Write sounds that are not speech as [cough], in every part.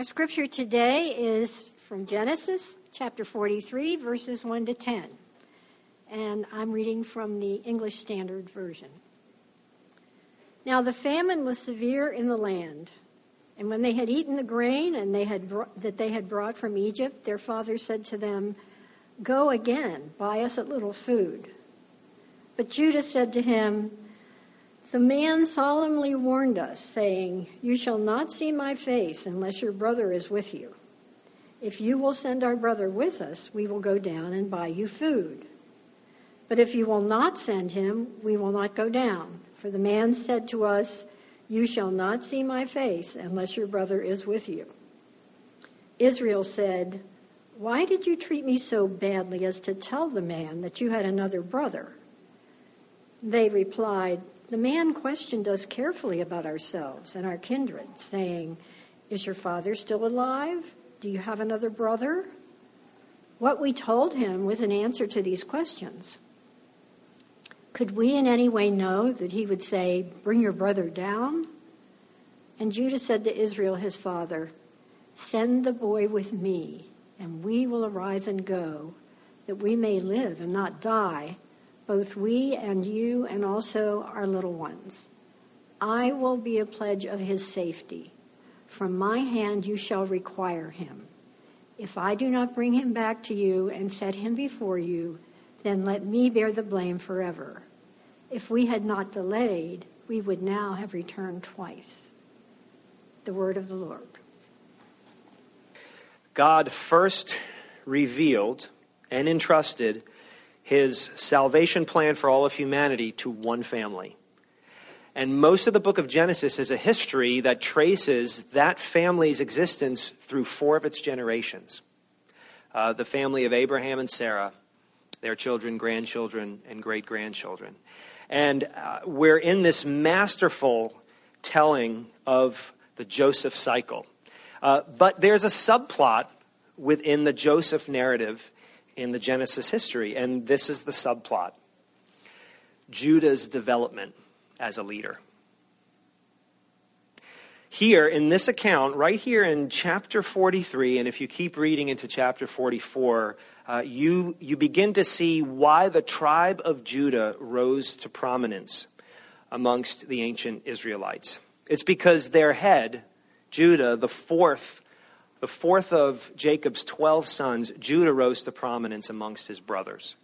Our scripture today is from Genesis chapter 43, verses 1 to 10. And I'm reading from the English Standard Version. Now the famine was severe in the land. And when they had eaten the grain and they had that they had brought from Egypt, their father said to them, Go again, buy us a little food. But Judah said to him, the man solemnly warned us, saying, You shall not see my face unless your brother is with you. If you will send our brother with us, we will go down and buy you food. But if you will not send him, we will not go down. For the man said to us, You shall not see my face unless your brother is with you. Israel said, Why did you treat me so badly as to tell the man that you had another brother? They replied, the man questioned us carefully about ourselves and our kindred, saying, Is your father still alive? Do you have another brother? What we told him was an answer to these questions. Could we in any way know that he would say, Bring your brother down? And Judah said to Israel, his father, Send the boy with me, and we will arise and go, that we may live and not die both we and you and also our little ones. I will be a pledge of his safety. From my hand you shall require him. If I do not bring him back to you and set him before you, then let me bear the blame forever. If we had not delayed, we would now have returned twice. The word of the Lord. God first revealed and entrusted his salvation plan for all of humanity to one family. And most of the book of Genesis is a history that traces that family's existence through four of its generations uh, the family of Abraham and Sarah, their children, grandchildren, and great grandchildren. And uh, we're in this masterful telling of the Joseph cycle. Uh, but there's a subplot within the Joseph narrative in the Genesis history, and this is the subplot Judah's development as a leader. Here in this account, right here in chapter 43, and if you keep reading into chapter 44, uh, you, you begin to see why the tribe of Judah rose to prominence amongst the ancient Israelites. It's because their head, Judah, the fourth the fourth of Jacob's 12 sons, Judah rose to prominence amongst his brothers.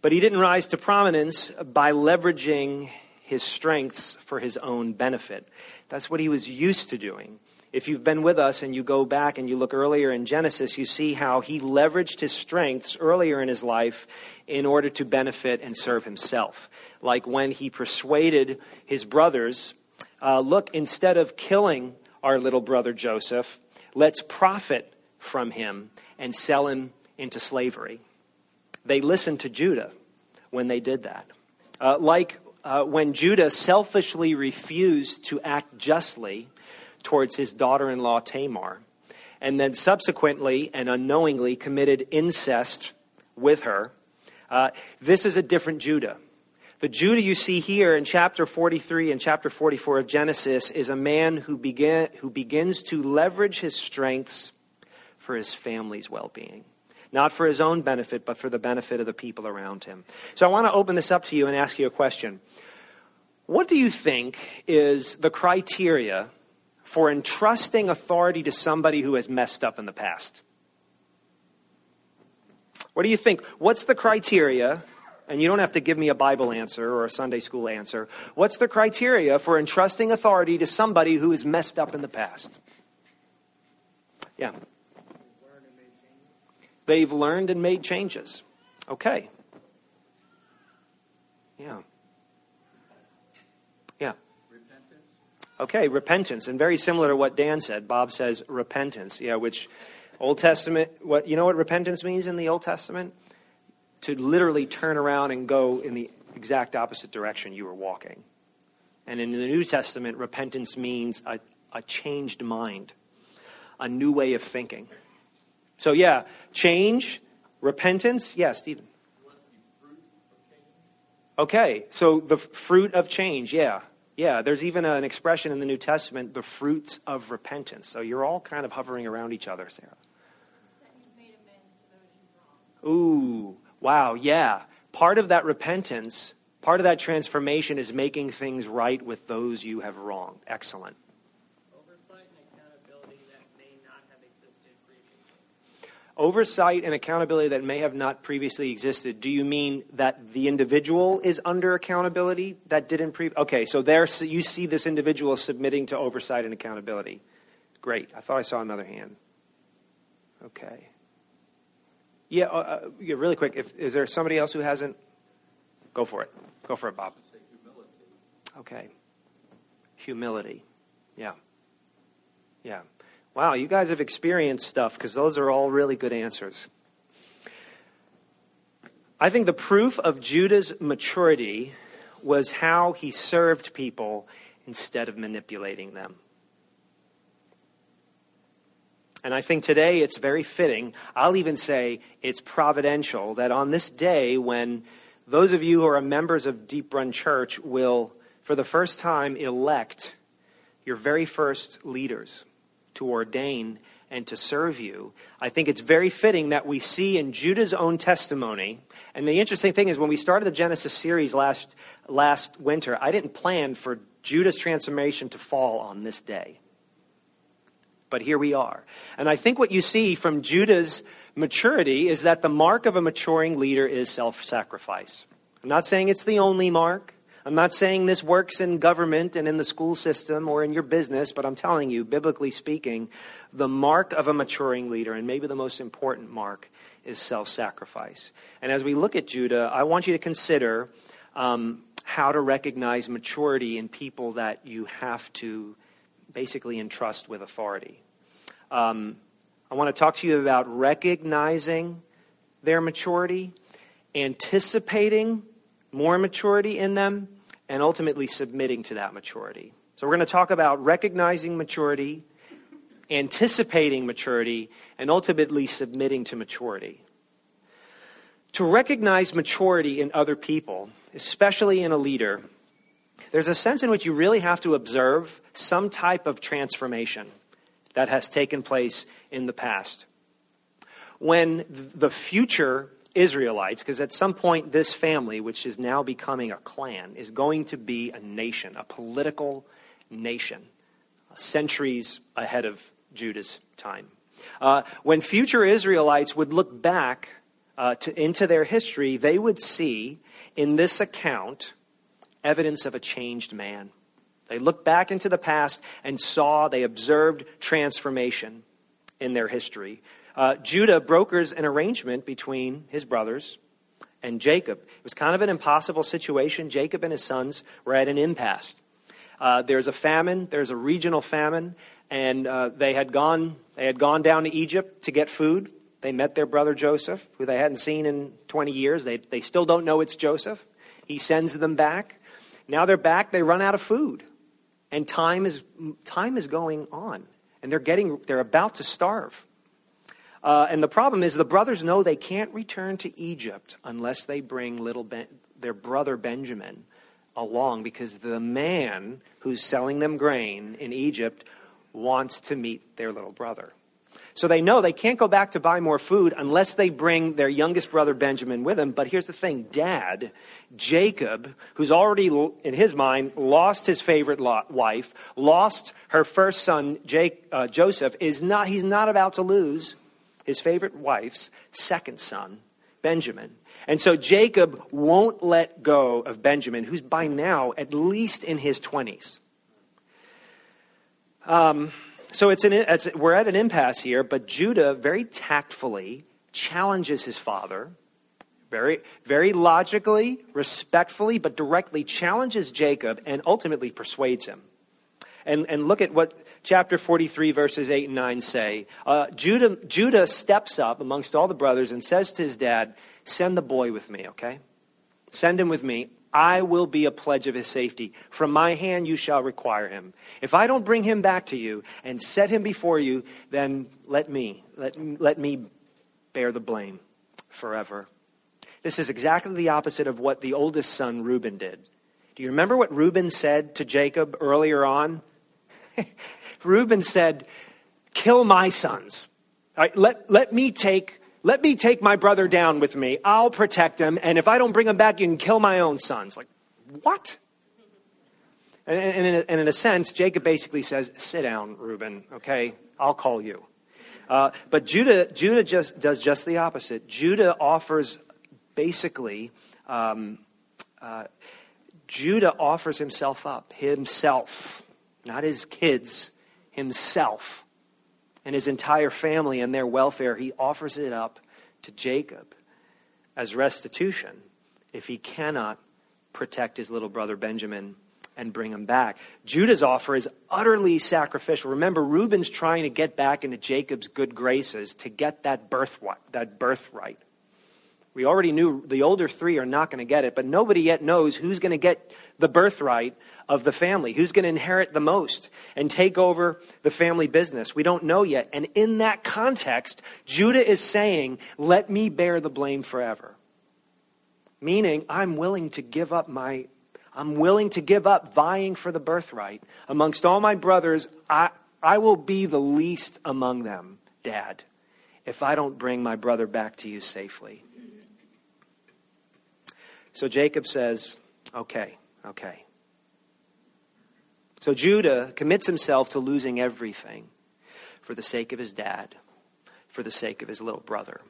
But he didn't rise to prominence by leveraging his strengths for his own benefit. That's what he was used to doing. If you've been with us and you go back and you look earlier in Genesis, you see how he leveraged his strengths earlier in his life in order to benefit and serve himself. Like when he persuaded his brothers, uh, look, instead of killing our little brother Joseph. Let's profit from him and sell him into slavery. They listened to Judah when they did that. Uh, like uh, when Judah selfishly refused to act justly towards his daughter in law Tamar, and then subsequently and unknowingly committed incest with her. Uh, this is a different Judah. The Judah you see here in chapter 43 and chapter 44 of Genesis is a man who, begin, who begins to leverage his strengths for his family's well being. Not for his own benefit, but for the benefit of the people around him. So I want to open this up to you and ask you a question. What do you think is the criteria for entrusting authority to somebody who has messed up in the past? What do you think? What's the criteria and you don't have to give me a Bible answer or a Sunday school answer. What's the criteria for entrusting authority to somebody who is messed up in the past? Yeah. They've learned and made changes. Okay. Yeah. Yeah. Repentance. Okay, repentance. And very similar to what Dan said, Bob says repentance. Yeah, which Old Testament, what you know what repentance means in the Old Testament? To literally turn around and go in the exact opposite direction you were walking. And in the New Testament, repentance means a, a changed mind, a new way of thinking. So, yeah, change, repentance. Yeah, Stephen. Okay, so the fruit of change, yeah. Yeah, there's even an expression in the New Testament, the fruits of repentance. So you're all kind of hovering around each other, Sarah. Ooh, wow, yeah. Part of that repentance, part of that transformation is making things right with those you have wronged. Excellent. oversight and accountability that may have not previously existed do you mean that the individual is under accountability that didn't pre okay so there you see this individual submitting to oversight and accountability great i thought i saw another hand okay yeah, uh, uh yeah really quick if, is there somebody else who hasn't? Go for it. Go for it bob. Okay. Humility. Yeah. Yeah. Wow, you guys have experienced stuff because those are all really good answers. I think the proof of Judah's maturity was how he served people instead of manipulating them. And I think today it's very fitting. I'll even say it's providential that on this day, when those of you who are members of Deep Run Church will, for the first time, elect your very first leaders to ordain and to serve you. I think it's very fitting that we see in Judah's own testimony. And the interesting thing is, when we started the Genesis series last, last winter, I didn't plan for Judah's transformation to fall on this day. But here we are. And I think what you see from Judah's maturity is that the mark of a maturing leader is self sacrifice. I'm not saying it's the only mark. I'm not saying this works in government and in the school system or in your business, but I'm telling you, biblically speaking, the mark of a maturing leader, and maybe the most important mark, is self sacrifice. And as we look at Judah, I want you to consider um, how to recognize maturity in people that you have to basically entrust with authority. Um, I want to talk to you about recognizing their maturity, anticipating more maturity in them, and ultimately submitting to that maturity. So, we're going to talk about recognizing maturity, anticipating maturity, and ultimately submitting to maturity. To recognize maturity in other people, especially in a leader, there's a sense in which you really have to observe some type of transformation that has taken place in the past. When the future Israelites, because at some point this family, which is now becoming a clan, is going to be a nation, a political nation, centuries ahead of Judah's time. Uh, when future Israelites would look back uh, to, into their history, they would see in this account evidence of a changed man. They looked back into the past and saw, they observed transformation in their history uh, Judah brokers an arrangement between his brothers and Jacob. It was kind of an impossible situation. Jacob and his sons were at an impasse. Uh, there's a famine, there's a regional famine, and uh, they, had gone, they had gone down to Egypt to get food. They met their brother Joseph, who they hadn't seen in 20 years. They, they still don't know it's Joseph. He sends them back. Now they're back, they run out of food. And time is, time is going on. And they're, getting, they're about to starve. Uh, and the problem is the brothers know they can't return to Egypt unless they bring little ben- their brother Benjamin along because the man who's selling them grain in Egypt wants to meet their little brother. So they know they can't go back to buy more food unless they bring their youngest brother Benjamin with them. But here's the thing Dad, Jacob, who's already, in his mind, lost his favorite wife, lost her first son, Jake, uh, Joseph, is not, he's not about to lose his favorite wife's second son, Benjamin. And so Jacob won't let go of Benjamin, who's by now at least in his 20s. Um, so it's an, it's, we're at an impasse here, but Judah very tactfully challenges his father, very, very logically, respectfully, but directly challenges Jacob and ultimately persuades him. And, and look at what chapter 43, verses 8 and 9 say. Uh, Judah, Judah steps up amongst all the brothers and says to his dad, Send the boy with me, okay? Send him with me. I will be a pledge of his safety. From my hand you shall require him. If I don't bring him back to you and set him before you, then let me, let, let me bear the blame forever. This is exactly the opposite of what the oldest son, Reuben, did. Do you remember what Reuben said to Jacob earlier on? [laughs] Reuben said, Kill my sons. Let, let, me take, let me take my brother down with me. I'll protect him. And if I don't bring him back, you can kill my own sons. Like, what? And, and, in a, and in a sense, Jacob basically says, Sit down, Reuben, okay? I'll call you. Uh, but Judah, Judah just does just the opposite. Judah offers basically, um, uh, Judah offers himself up, himself, not his kids, himself, and his entire family and their welfare. He offers it up to Jacob as restitution if he cannot protect his little brother Benjamin and bring him back. Judah's offer is utterly sacrificial. Remember, Reuben's trying to get back into Jacob's good graces to get that birthright. That birthright. We already knew the older three are not going to get it, but nobody yet knows who's going to get the birthright of the family, who's going to inherit the most and take over the family business. We don't know yet. And in that context, Judah is saying, Let me bear the blame forever. Meaning, I'm willing to give up my I'm willing to give up vying for the birthright. Amongst all my brothers, I, I will be the least among them, Dad, if I don't bring my brother back to you safely. So Jacob says, Okay, okay. So Judah commits himself to losing everything for the sake of his dad, for the sake of his little brother.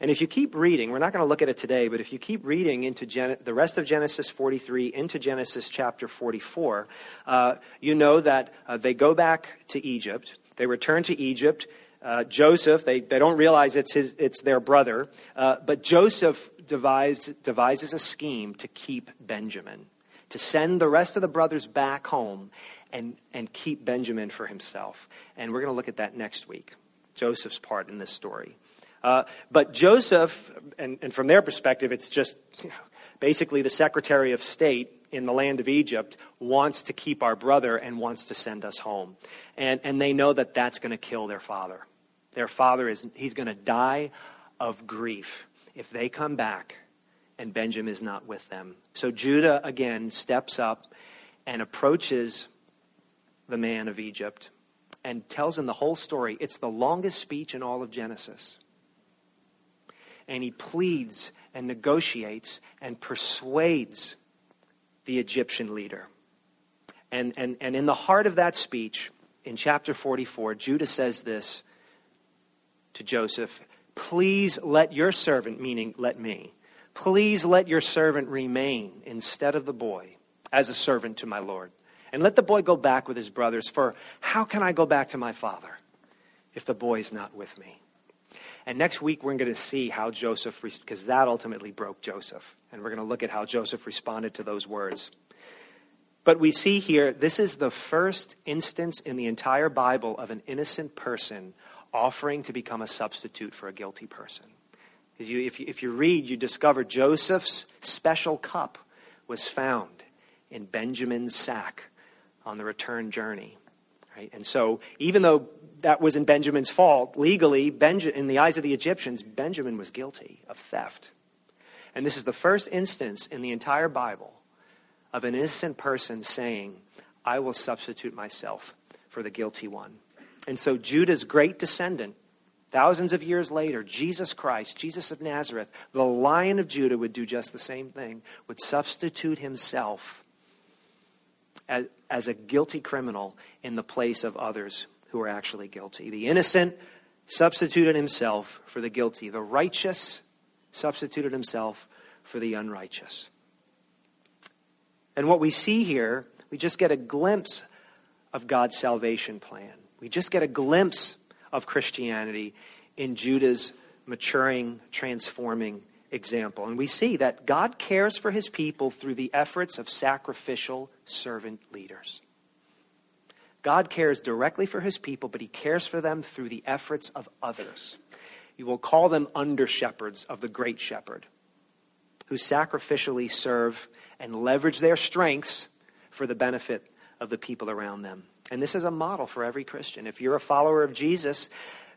And if you keep reading, we're not going to look at it today, but if you keep reading into Gen- the rest of Genesis 43 into Genesis chapter 44, uh, you know that uh, they go back to Egypt. They return to Egypt. Uh, Joseph, they, they don't realize it's, his, it's their brother, uh, but Joseph devise, devises a scheme to keep Benjamin, to send the rest of the brothers back home and, and keep Benjamin for himself. And we're going to look at that next week, Joseph's part in this story. Uh, but Joseph, and, and, from their perspective, it's just basically the Secretary of State in the land of Egypt wants to keep our brother and wants to send us home. And, and they know that that's going to kill their father. Their father is, he's going to die of grief if they come back and Benjamin is not with them. So Judah again steps up and approaches the man of Egypt and tells him the whole story. It's the longest speech in all of Genesis and he pleads and negotiates and persuades the Egyptian leader. And, and, and in the heart of that speech, in chapter 44, Judah says this to Joseph Please let your servant, meaning let me, please let your servant remain instead of the boy as a servant to my Lord. And let the boy go back with his brothers, for how can I go back to my father if the boy is not with me? And next week, we're going to see how Joseph, because that ultimately broke Joseph. And we're going to look at how Joseph responded to those words. But we see here, this is the first instance in the entire Bible of an innocent person offering to become a substitute for a guilty person. Because you, if, you, if you read, you discover Joseph's special cup was found in Benjamin's sack on the return journey. Right? And so, even though that wasn't Benjamin's fault. Legally, in the eyes of the Egyptians, Benjamin was guilty of theft. And this is the first instance in the entire Bible of an innocent person saying, I will substitute myself for the guilty one. And so Judah's great descendant, thousands of years later, Jesus Christ, Jesus of Nazareth, the lion of Judah, would do just the same thing, would substitute himself as, as a guilty criminal in the place of others who are actually guilty. The innocent substituted himself for the guilty, the righteous substituted himself for the unrighteous. And what we see here, we just get a glimpse of God's salvation plan. We just get a glimpse of Christianity in Judah's maturing, transforming example. And we see that God cares for his people through the efforts of sacrificial servant leaders. God cares directly for his people, but he cares for them through the efforts of others. You will call them under shepherds of the great shepherd, who sacrificially serve and leverage their strengths for the benefit of the people around them. And this is a model for every Christian. If you're a follower of Jesus,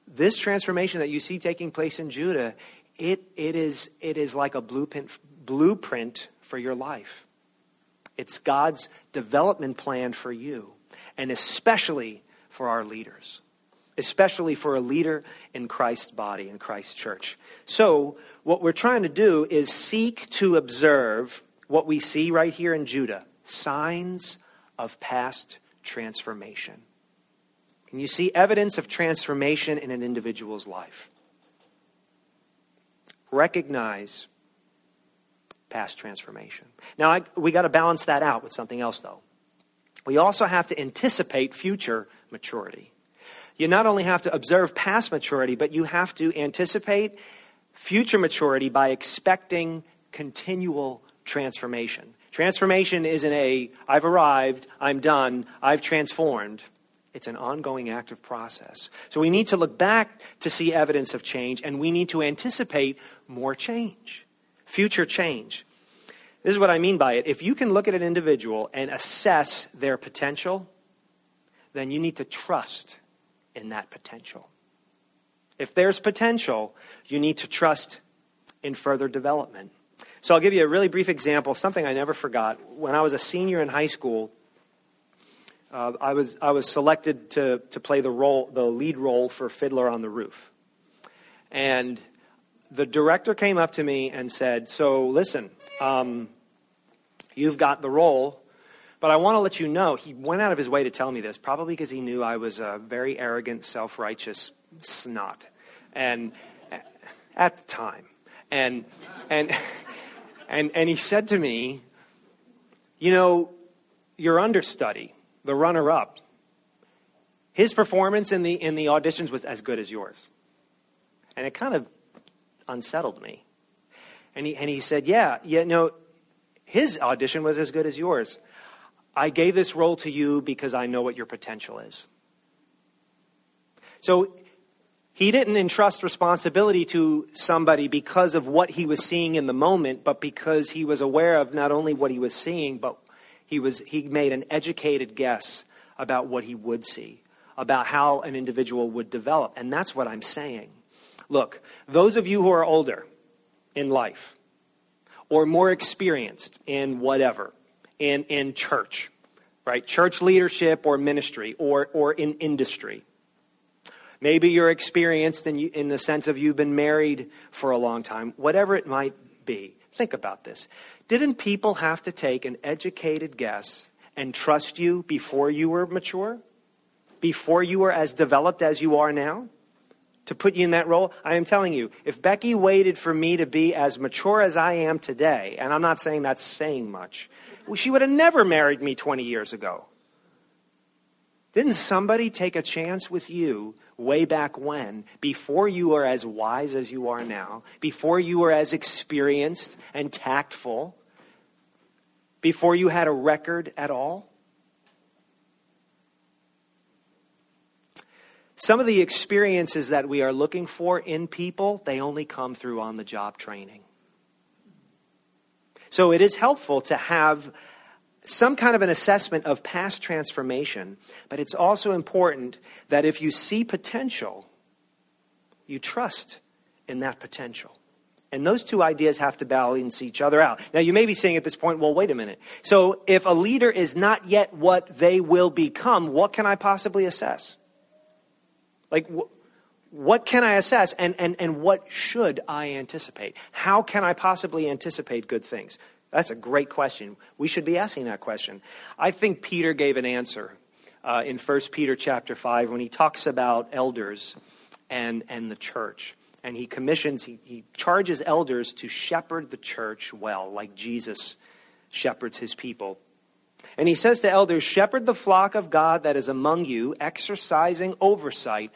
this transformation that you see taking place in Judah, it, it, is, it is like a blueprint, blueprint for your life. It's God's development plan for you, and especially for our leaders, especially for a leader in Christ's body, in Christ's church. So, what we're trying to do is seek to observe what we see right here in Judah signs of past transformation. Can you see evidence of transformation in an individual's life? Recognize past transformation. Now, I, we got to balance that out with something else, though. We also have to anticipate future maturity. You not only have to observe past maturity, but you have to anticipate future maturity by expecting continual transformation. Transformation isn't a, I've arrived, I'm done, I've transformed. It's an ongoing active process. So we need to look back to see evidence of change, and we need to anticipate more change, future change. This is what I mean by it. If you can look at an individual and assess their potential, then you need to trust in that potential. If there's potential, you need to trust in further development. So I'll give you a really brief example, something I never forgot. When I was a senior in high school, uh, I, was, I was selected to, to play the, role, the lead role for Fiddler on the Roof. And the director came up to me and said, So listen, um, you've got the role, but I want to let you know, he went out of his way to tell me this, probably because he knew I was a very arrogant, self righteous snot. And at the time. And, and, [laughs] and, and he said to me, You know, your understudy, the runner up, his performance in the, in the auditions was as good as yours. And it kind of unsettled me. And he, and he said, Yeah, yeah, no, his audition was as good as yours. I gave this role to you because I know what your potential is. So he didn't entrust responsibility to somebody because of what he was seeing in the moment, but because he was aware of not only what he was seeing, but he, was, he made an educated guess about what he would see, about how an individual would develop. And that's what I'm saying. Look, those of you who are older in life, or more experienced in whatever, in, in church, right? Church leadership or ministry or, or in industry Maybe you're experienced in, in the sense of you've been married for a long time, whatever it might be. Think about this. Didn't people have to take an educated guess and trust you before you were mature? Before you were as developed as you are now? To put you in that role? I am telling you, if Becky waited for me to be as mature as I am today, and I'm not saying that's saying much, she would have never married me 20 years ago. Didn't somebody take a chance with you way back when, before you were as wise as you are now, before you were as experienced and tactful, before you had a record at all? Some of the experiences that we are looking for in people, they only come through on the job training. So it is helpful to have some kind of an assessment of past transformation, but it's also important that if you see potential, you trust in that potential. And those two ideas have to balance each other out. Now, you may be saying at this point, well, wait a minute. So, if a leader is not yet what they will become, what can I possibly assess? Like, wh- what can I assess and, and, and what should I anticipate? How can I possibly anticipate good things? That's a great question. We should be asking that question. I think Peter gave an answer uh, in 1 Peter chapter 5 when he talks about elders and, and the church. And he commissions, he, he charges elders to shepherd the church well, like Jesus shepherds his people. And he says to elders, Shepherd the flock of God that is among you, exercising oversight,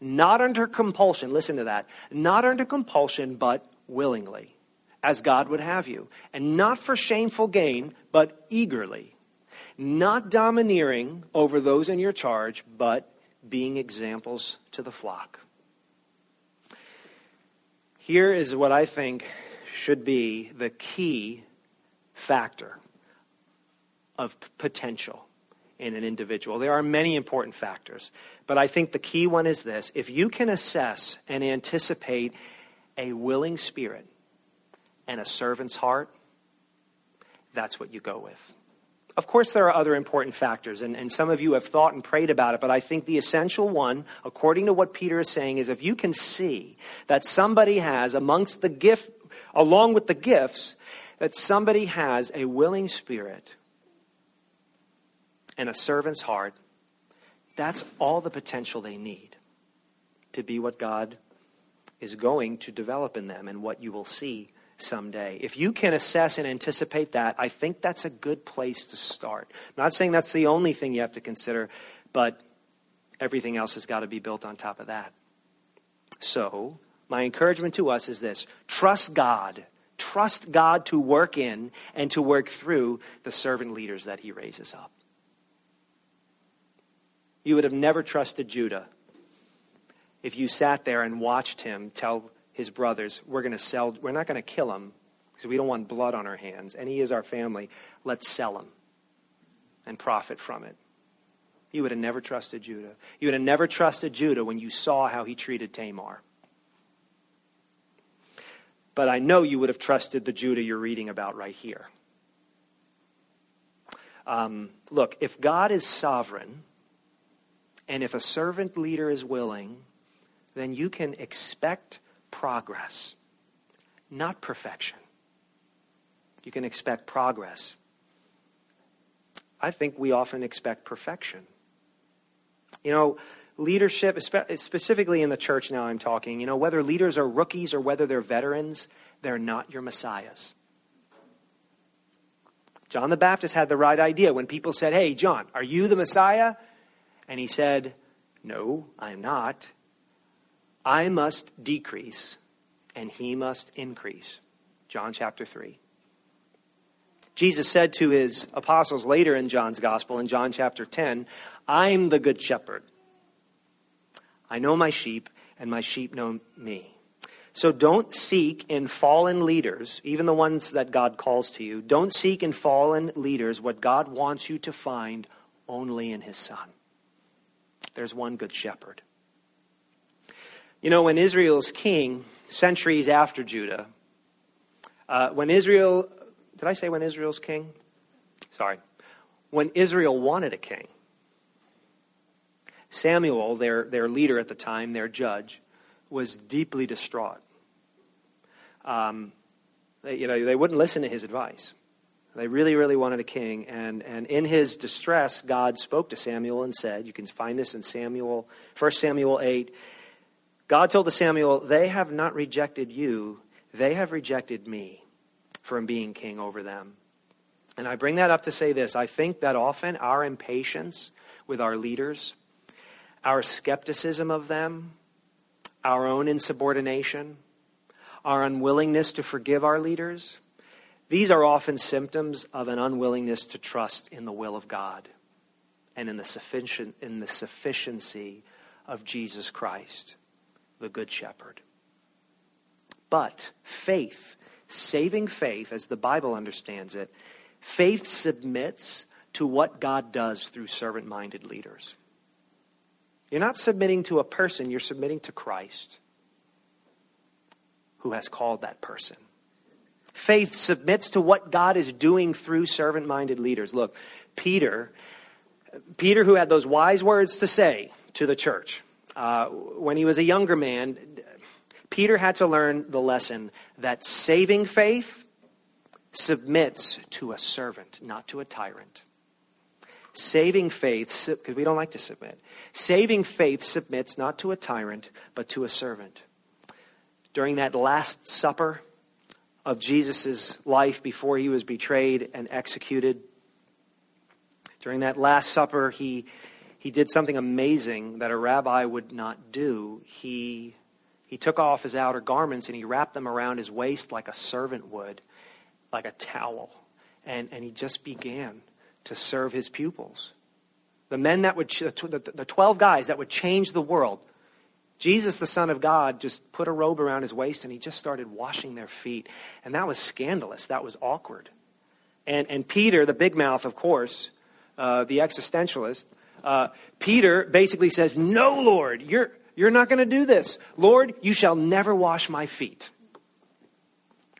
not under compulsion. Listen to that. Not under compulsion, but willingly as God would have you, and not for shameful gain, but eagerly, not domineering over those in your charge, but being examples to the flock. Here is what I think should be the key factor of potential in an individual. There are many important factors, but I think the key one is this if you can assess and anticipate a willing spirit, and a servant's heart, that's what you go with. of course, there are other important factors, and, and some of you have thought and prayed about it, but I think the essential one, according to what Peter is saying, is if you can see that somebody has, amongst the gift, along with the gifts, that somebody has a willing spirit and a servant's heart, that's all the potential they need to be what God is going to develop in them and what you will see someday. If you can assess and anticipate that, I think that's a good place to start. I'm not saying that's the only thing you have to consider, but everything else has got to be built on top of that. So, my encouragement to us is this trust God. Trust God to work in and to work through the servant leaders that he raises up. You would have never trusted Judah if you sat there and watched him tell his brothers, We're going to sell, we're not going to kill him because we don't want blood on our hands, and he is our family. Let's sell him and profit from it. You would have never trusted Judah. You would have never trusted Judah when you saw how he treated Tamar. But I know you would have trusted the Judah you're reading about right here. Um, look, if God is sovereign, and if a servant leader is willing, then you can expect progress, not perfection. You can expect progress. I think we often expect perfection. You know, leadership, specifically in the church now I'm talking, you know, whether leaders are rookies or whether they're veterans, they're not your messiahs. John the Baptist had the right idea when people said, Hey, John, are you the Messiah? And he said, No, I'm not. I must decrease and he must increase. John chapter 3. Jesus said to his apostles later in John's gospel, in John chapter 10, I'm the good shepherd. I know my sheep, and my sheep know me. So don't seek in fallen leaders, even the ones that God calls to you, don't seek in fallen leaders what God wants you to find only in his Son. There's one good shepherd. You know, when Israel's king, centuries after Judah, uh, when Israel, did I say when Israel's king? Sorry. When Israel wanted a king, Samuel, their, their leader at the time, their judge, was deeply distraught. Um, they, you know, they wouldn't listen to his advice. They really, really wanted a king. And, and in his distress, God spoke to Samuel and said, you can find this in Samuel, 1 Samuel 8. God told to Samuel, They have not rejected you, they have rejected me from being king over them. And I bring that up to say this. I think that often our impatience with our leaders, our skepticism of them, our own insubordination, our unwillingness to forgive our leaders, these are often symptoms of an unwillingness to trust in the will of God and in the, sufficient, in the sufficiency of Jesus Christ, the Good Shepherd. But faith, saving faith, as the Bible understands it, faith submits to what God does through servant minded leaders. You're not submitting to a person, you're submitting to Christ, who has called that person. Faith submits to what God is doing through servant minded leaders. Look, Peter, Peter, who had those wise words to say to the church uh, when he was a younger man, Peter had to learn the lesson that saving faith submits to a servant, not to a tyrant. Saving faith, because we don't like to submit, saving faith submits not to a tyrant, but to a servant. During that Last Supper, of Jesus' life before he was betrayed and executed. During that Last Supper, he, he did something amazing that a rabbi would not do. He, he took off his outer garments and he wrapped them around his waist like a servant would, like a towel. And, and he just began to serve his pupils. The men that would, the, the 12 guys that would change the world, Jesus, the Son of God, just put a robe around his waist and he just started washing their feet. And that was scandalous. That was awkward. And, and Peter, the big mouth, of course, uh, the existentialist, uh, Peter basically says, No, Lord, you're, you're not going to do this. Lord, you shall never wash my feet.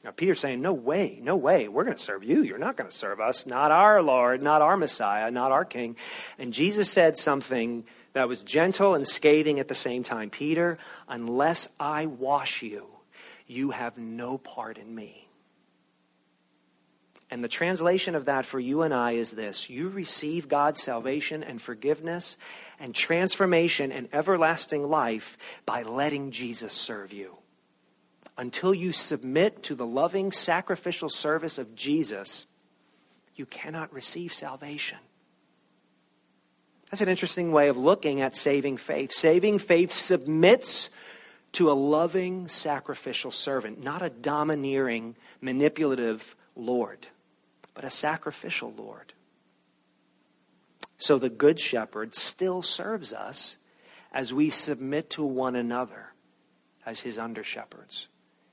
Now, Peter's saying, No way, no way. We're going to serve you. You're not going to serve us. Not our Lord, not our Messiah, not our King. And Jesus said something that was gentle and scathing at the same time Peter, unless I wash you, you have no part in me. And the translation of that for you and I is this You receive God's salvation and forgiveness and transformation and everlasting life by letting Jesus serve you. Until you submit to the loving sacrificial service of Jesus, you cannot receive salvation. That's an interesting way of looking at saving faith. Saving faith submits to a loving sacrificial servant, not a domineering, manipulative Lord, but a sacrificial Lord. So the Good Shepherd still serves us as we submit to one another as his under shepherds.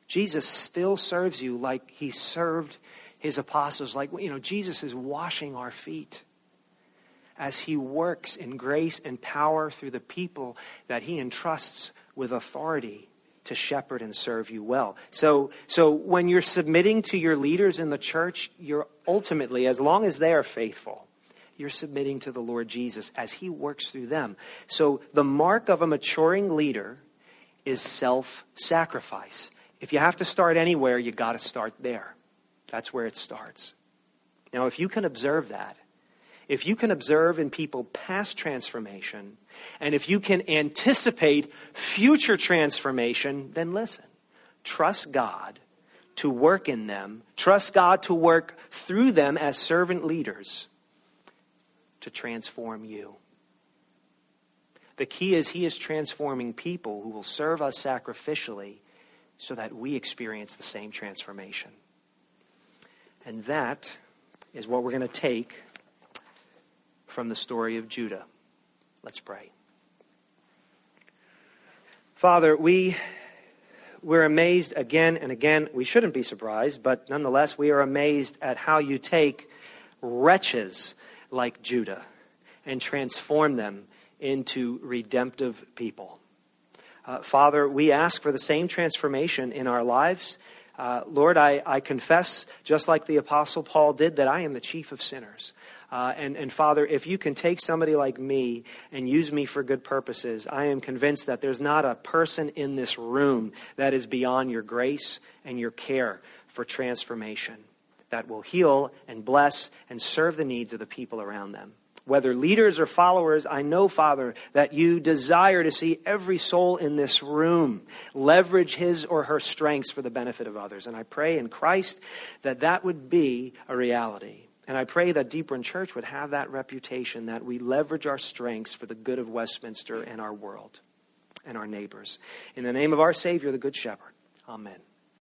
Jesus still serves you like he served his apostles. Like, you know, Jesus is washing our feet as he works in grace and power through the people that he entrusts with authority to shepherd and serve you well. So, so when you're submitting to your leaders in the church, you're ultimately, as long as they are faithful, you're submitting to the Lord Jesus as he works through them. So the mark of a maturing leader is self sacrifice. If you have to start anywhere, you got to start there. That's where it starts. Now, if you can observe that, if you can observe in people past transformation, and if you can anticipate future transformation, then listen. Trust God to work in them, trust God to work through them as servant leaders to transform you. The key is He is transforming people who will serve us sacrificially so that we experience the same transformation. And that is what we're going to take from the story of Judah. Let's pray. Father, we we're amazed again and again. We shouldn't be surprised, but nonetheless, we are amazed at how you take wretches like Judah and transform them into redemptive people. Uh, Father, we ask for the same transformation in our lives. Uh, Lord, I, I confess, just like the Apostle Paul did, that I am the chief of sinners. Uh, and, and Father, if you can take somebody like me and use me for good purposes, I am convinced that there's not a person in this room that is beyond your grace and your care for transformation that will heal and bless and serve the needs of the people around them whether leaders or followers, I know, Father, that you desire to see every soul in this room leverage his or her strengths for the benefit of others. And I pray in Christ that that would be a reality. And I pray that Deep Run Church would have that reputation that we leverage our strengths for the good of Westminster and our world and our neighbors. In the name of our Savior, the Good Shepherd. Amen.